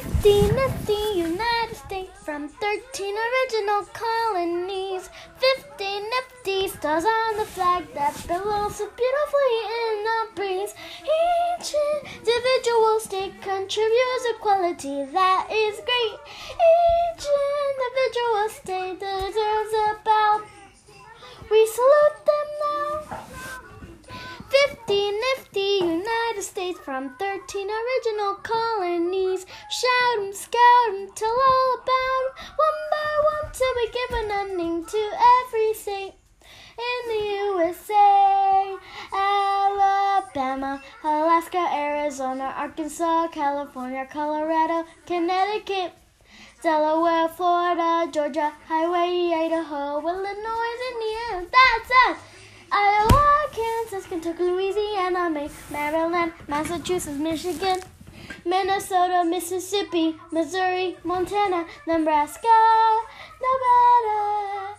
50 nifty United States from 13 original colonies. 50 nifty stars on the flag that billows so beautifully in the breeze. Each individual state contributes a quality that is great. Each individual state deserves a bow. We salute them now. 50 nifty United States from 13 original colonies. Shout 'em, scout 'em, tell all about 'em, one by one till we give an ending to every state in the USA. Alabama, Alaska, Arizona, Arkansas, California, Colorado, Connecticut. Delaware, Florida, Georgia, Hawaii, Idaho, Illinois, Indiana, that's us! Iowa, Kansas, Kentucky, Louisiana, Maryland, Massachusetts, Michigan, Minnesota, Mississippi, Missouri, Montana, Nebraska, Nevada,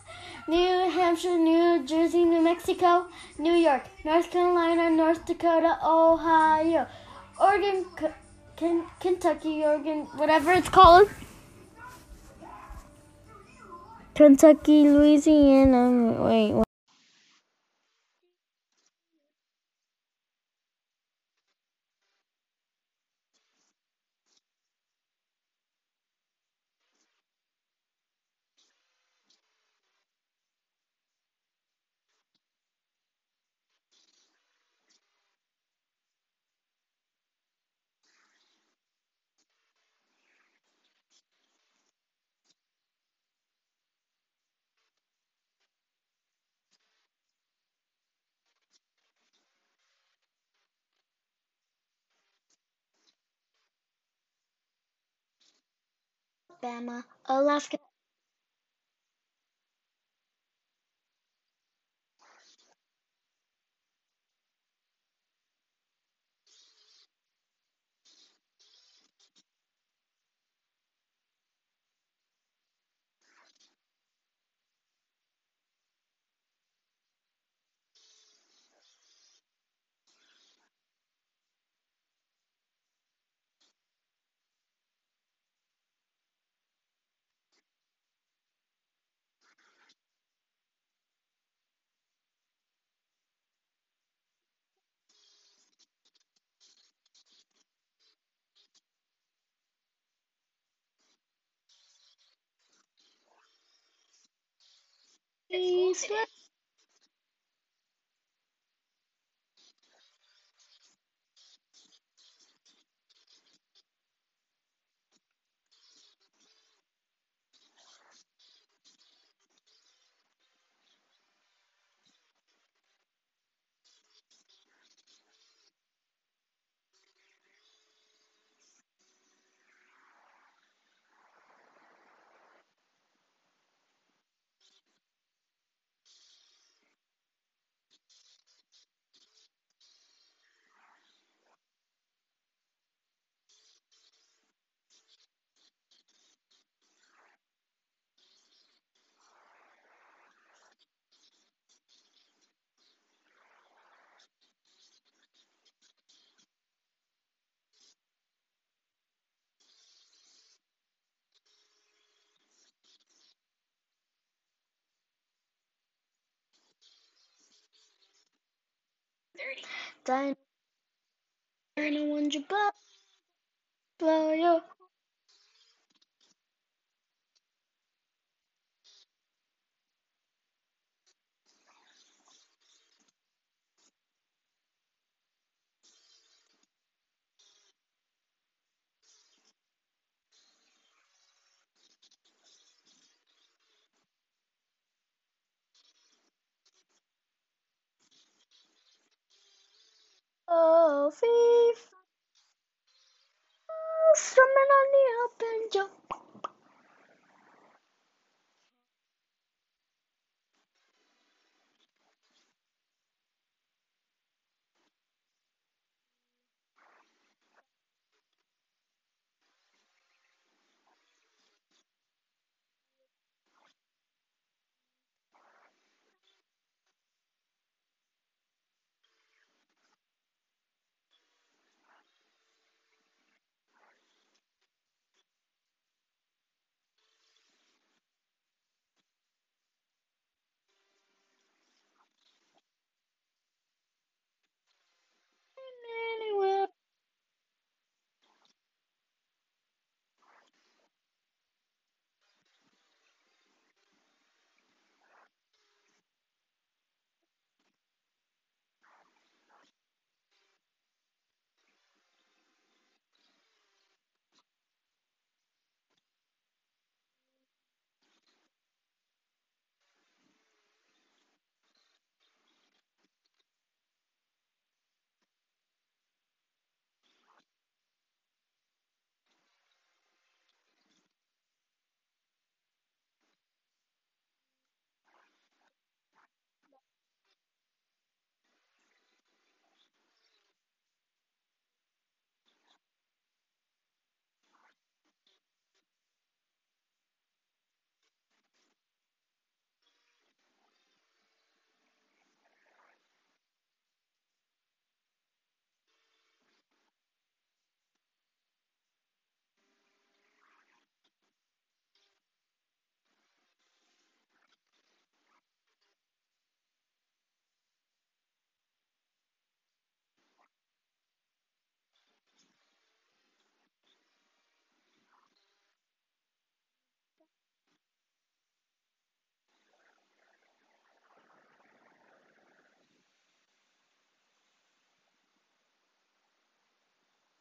New Hampshire, New Jersey, New Mexico, New York, North Carolina, North Dakota, Ohio, Oregon, K- Kentucky, Oregon, whatever it's called. Kentucky, Louisiana. Wait, wait. Alabama, Alaska. Ih. Dino, sí.